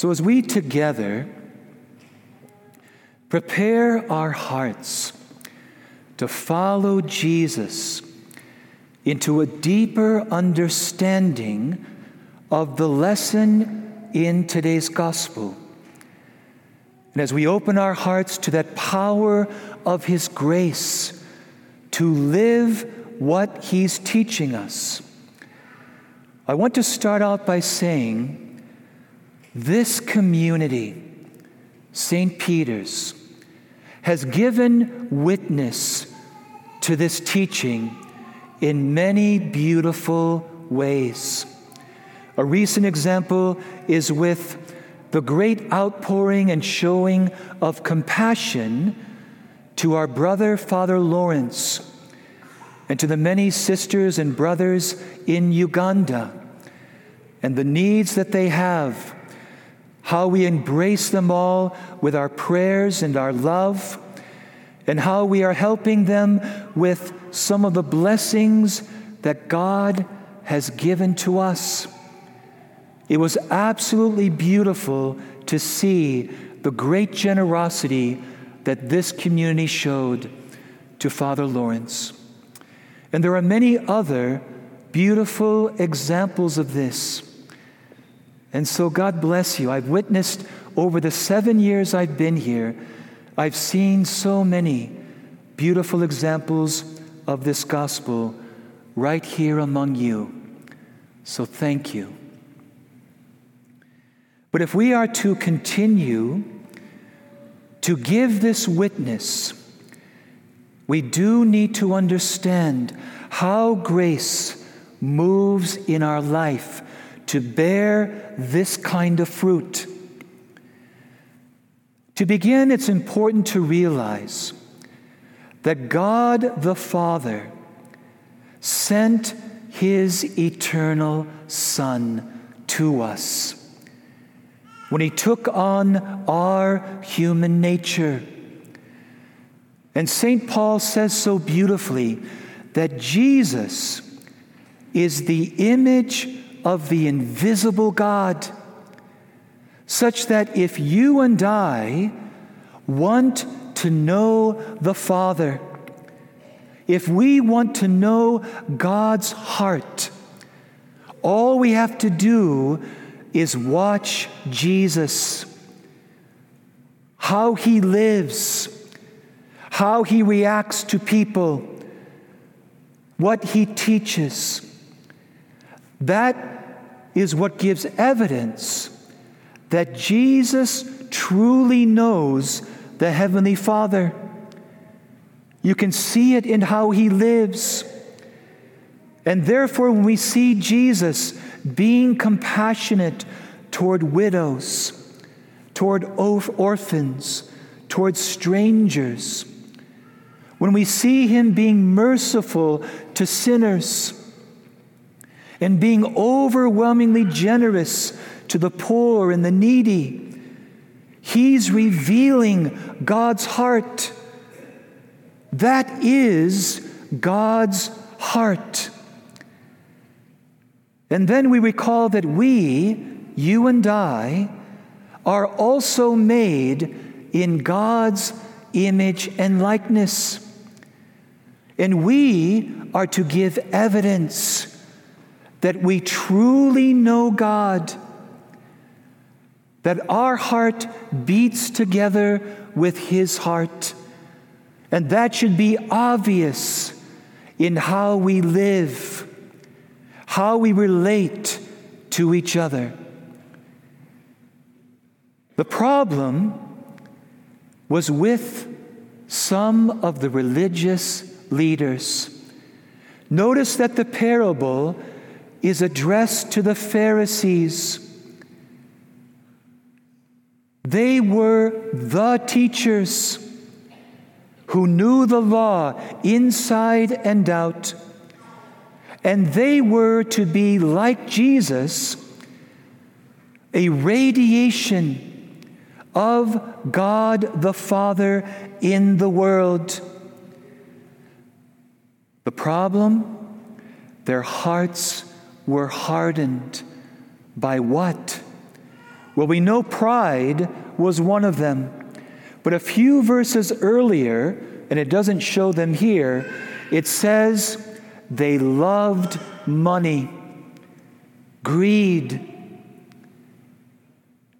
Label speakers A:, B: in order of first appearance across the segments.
A: So, as we together prepare our hearts to follow Jesus into a deeper understanding of the lesson in today's gospel, and as we open our hearts to that power of His grace to live what He's teaching us, I want to start out by saying this community, St. Peter's, has given witness to this teaching in many beautiful ways. A recent example is with the great outpouring and showing of compassion to our brother, Father Lawrence, and to the many sisters and brothers in Uganda, and the needs that they have, how we embrace them all with our prayers and our love, and how we are helping them with some of the blessings that God has given to us. It was absolutely beautiful to see the great generosity that this community showed to Father Lawrence. And there are many other beautiful examples of this. And so, God bless you. I've witnessed over the seven years I've been here, I've seen so many beautiful examples of this gospel right here among you. So, thank you. But if we are to continue to give this witness, we do need to understand how grace moves in our life to bear this kind of fruit. To begin, it's important to realize that God the Father sent his eternal Son to us when he took on our human nature. And St. Paul says so beautifully that Jesus is the image of the invisible God, such that if you and I want to know the Father, if we want to know God's heart, all we have to do is watch Jesus, how he lives, how he reacts to people, what he teaches. That is what gives evidence that Jesus truly knows the Heavenly Father. You can see it in how he lives. And therefore, when we see Jesus being compassionate toward widows, toward orphans, toward strangers, when we see him being merciful to sinners and being overwhelmingly generous to the poor and the needy, he's revealing God's heart. That is God's heart. And then we recall that we, you and I, are also made in God's image and likeness. And we are to give evidence that we truly know God, that our heart beats together with His heart. And that should be obvious in how we live how we relate to each other. The problem was with some of the religious leaders. Notice that the parable is addressed to the Pharisees. They were the teachers who knew the law inside and out. And they were to be like Jesus, a radiation of God the Father in the world. The problem? Their hearts were hardened by what? Well, we know pride was one of them. But a few verses earlier, and it doesn't show them here, it says they loved money, greed.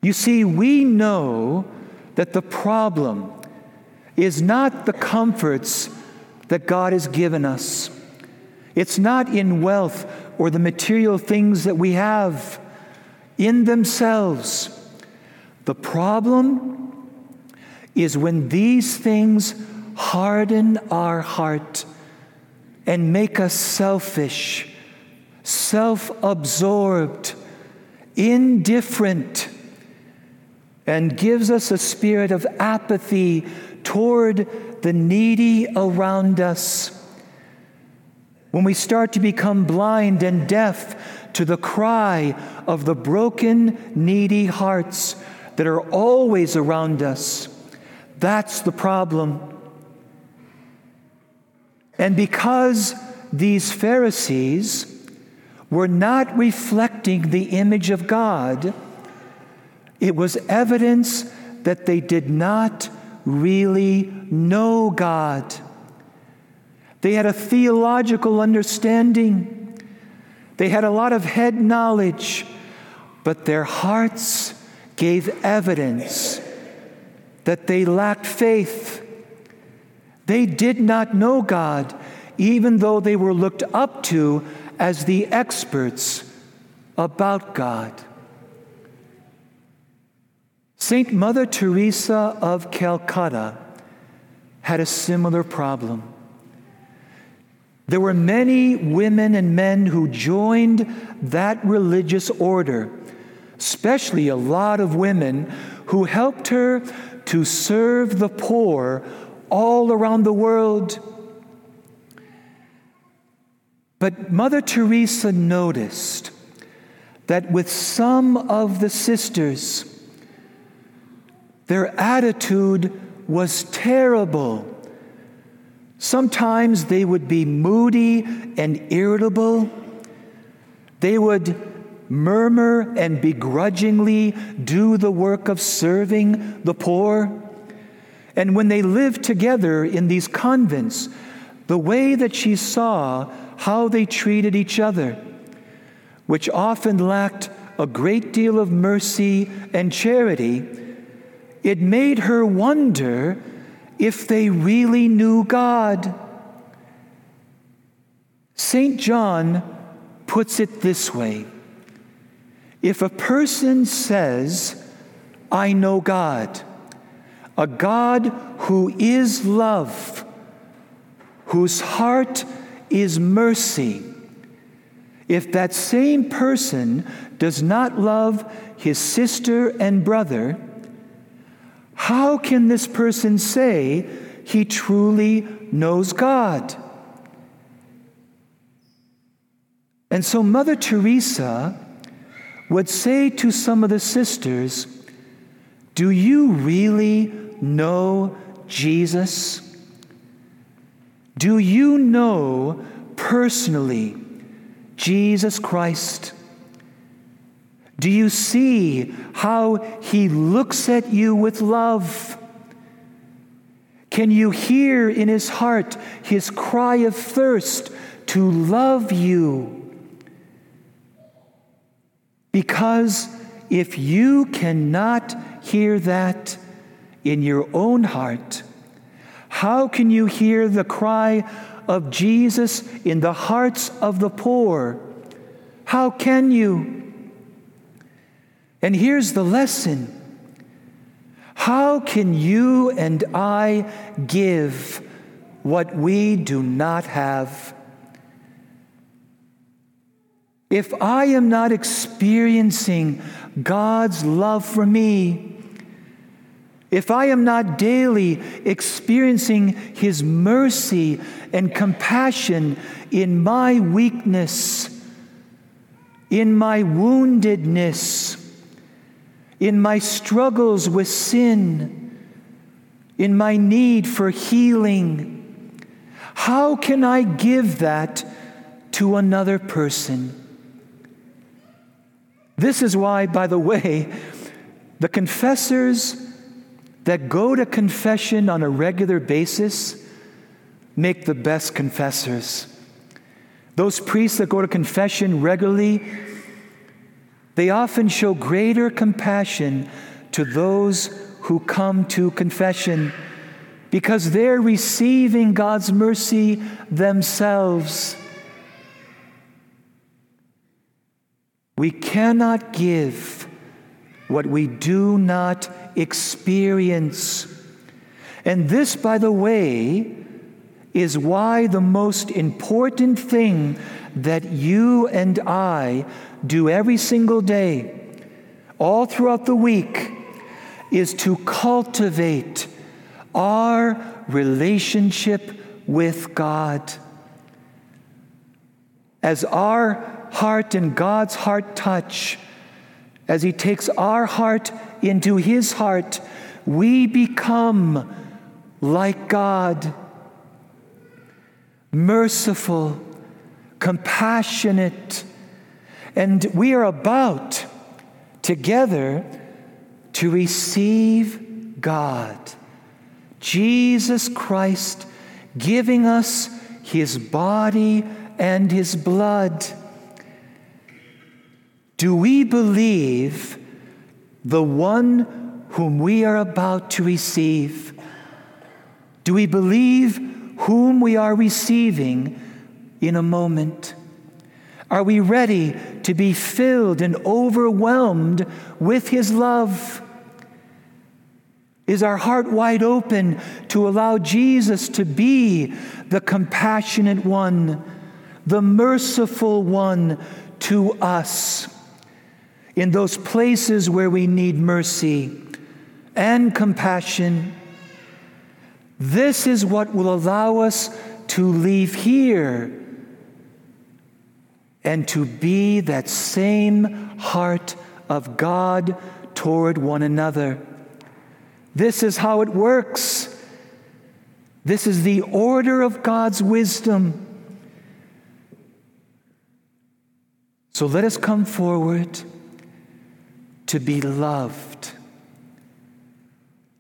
A: You see, we know that the problem is not the comforts that God has given us. It's not in wealth or the material things that we have in themselves. The problem is when these things harden our heart and make us selfish, self absorbed, indifferent, and gives us a spirit of apathy toward the needy around us. When we start to become blind and deaf to the cry of the broken, needy hearts that are always around us, that's the problem. And because these Pharisees were not reflecting the image of God, it was evidence that they did not really know God. They had a theological understanding. They had a lot of head knowledge, but their hearts gave evidence that they lacked faith. They did not know God, even though they were looked up to as the experts about God. Saint Mother Teresa of Calcutta had a similar problem. There were many women and men who joined that religious order, especially a lot of women who helped her to serve the poor all around the world. But Mother Teresa noticed that with some of the sisters, their attitude was terrible. Sometimes they would be moody and irritable. They would murmur and begrudgingly do the work of serving the poor. And when they lived together in these convents, the way that she saw how they treated each other, which often lacked a great deal of mercy and charity, it made her wonder if they really knew God. St. John puts it this way If a person says, I know God, a God who is love, whose heart is mercy, if that same person does not love his sister and brother, how can this person say he truly knows God? And so Mother Teresa would say to some of the sisters, Do you really know Jesus? Do you know personally Jesus Christ? Do you see how he looks at you with love? Can you hear in his heart his cry of thirst to love you? Because if you cannot hear that in your own heart, how can you hear the cry of Jesus in the hearts of the poor? How can you? And here's the lesson How can you and I give what we do not have? If I am not experiencing God's love for me, if I am not daily experiencing His mercy and compassion in my weakness, in my woundedness, in my struggles with sin, in my need for healing. How can I give that to another person? This is why, by the way, The confessors that go to confession on a regular basis make the best confessors. Those priests that go to confession regularly, they often show greater compassion to those who come to confession because they're receiving God's mercy themselves. We cannot give what we do not experience. And this, by the way, is why the most important thing that you and I do every single day, all throughout the week, is to cultivate our relationship with God. As our heart and God's heart touch, as He takes our heart into His heart, we become like God merciful, compassionate, and we are about together to receive God, Jesus Christ, giving us His body and His blood. Do we believe the one whom we are about to receive? Do we believe whom we are receiving in a moment? Are we ready to be filled and overwhelmed with His love? Is our heart wide open to allow Jesus to be the compassionate one, the merciful one to us in those places where we need mercy and compassion? This is what will allow us to leave here and to be that same heart of God toward one another. This is how it works. This is the order of God's wisdom. So let us come forward to be loved,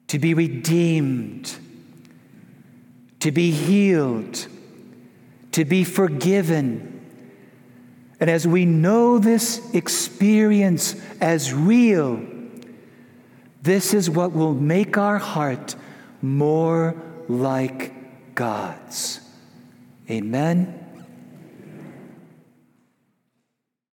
A: to be redeemed to be healed, to be forgiven. And as we know this experience as real, this is what will make our heart more like God's. Amen.